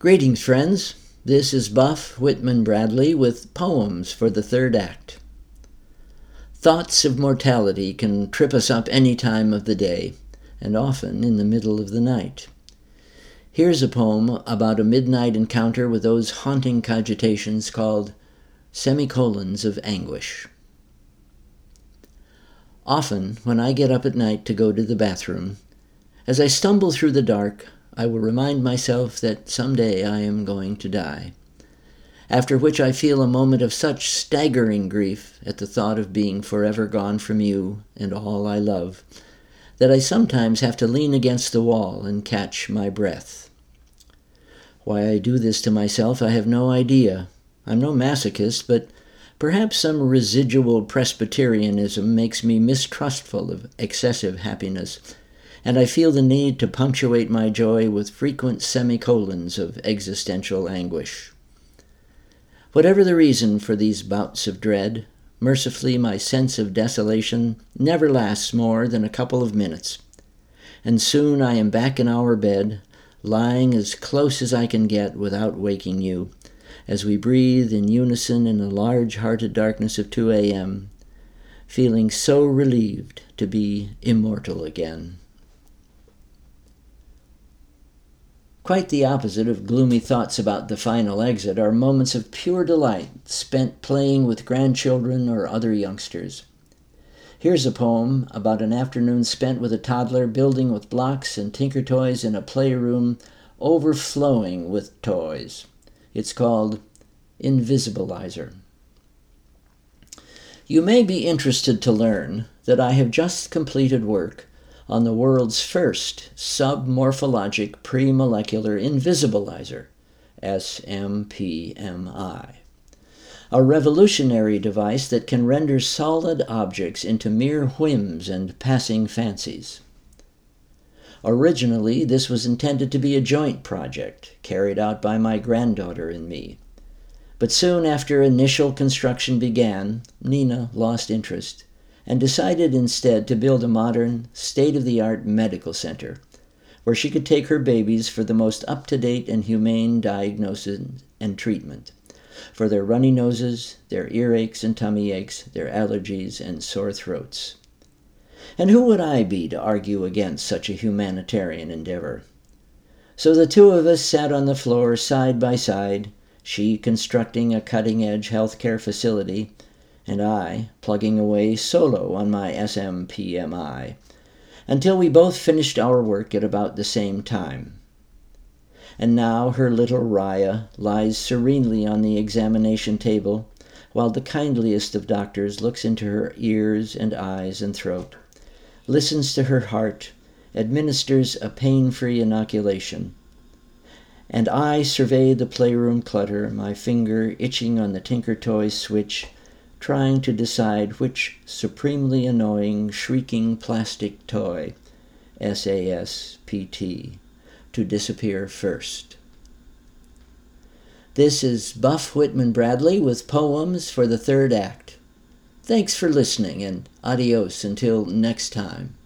Greetings, friends. This is Buff Whitman Bradley with Poems for the Third Act. Thoughts of mortality can trip us up any time of the day, and often in the middle of the night. Here's a poem about a midnight encounter with those haunting cogitations called Semicolons of Anguish. Often, when I get up at night to go to the bathroom, as I stumble through the dark, I will remind myself that someday I am going to die. After which I feel a moment of such staggering grief at the thought of being forever gone from you and all I love that I sometimes have to lean against the wall and catch my breath. Why I do this to myself, I have no idea. I'm no masochist, but perhaps some residual Presbyterianism makes me mistrustful of excessive happiness and I feel the need to punctuate my joy with frequent semicolons of existential anguish. Whatever the reason for these bouts of dread, mercifully my sense of desolation never lasts more than a couple of minutes, and soon I am back in our bed, lying as close as I can get without waking you, as we breathe in unison in the large hearted darkness of 2 a.m., feeling so relieved to be immortal again. Quite the opposite of gloomy thoughts about the final exit are moments of pure delight spent playing with grandchildren or other youngsters. Here's a poem about an afternoon spent with a toddler building with blocks and tinker toys in a playroom overflowing with toys. It's called Invisibilizer. You may be interested to learn that I have just completed work on the world's first submorphologic premolecular invisibilizer, SMPMI. A revolutionary device that can render solid objects into mere whims and passing fancies. Originally, this was intended to be a joint project carried out by my granddaughter and me. But soon after initial construction began, Nina lost interest and decided instead to build a modern, state of the art medical center where she could take her babies for the most up to date and humane diagnosis and treatment for their runny noses, their earaches and tummy aches, their allergies and sore throats. And who would I be to argue against such a humanitarian endeavor? So the two of us sat on the floor side by side, she constructing a cutting edge healthcare facility and I plugging away solo on my SMPMI until we both finished our work at about the same time. And now her little Raya lies serenely on the examination table while the kindliest of doctors looks into her ears and eyes and throat, listens to her heart, administers a pain free inoculation. And I survey the playroom clutter, my finger itching on the Tinker Toy switch trying to decide which supremely annoying, shrieking plastic toy, SASPT, to disappear first. This is Buff Whitman Bradley with poems for the third act. Thanks for listening and adios until next time.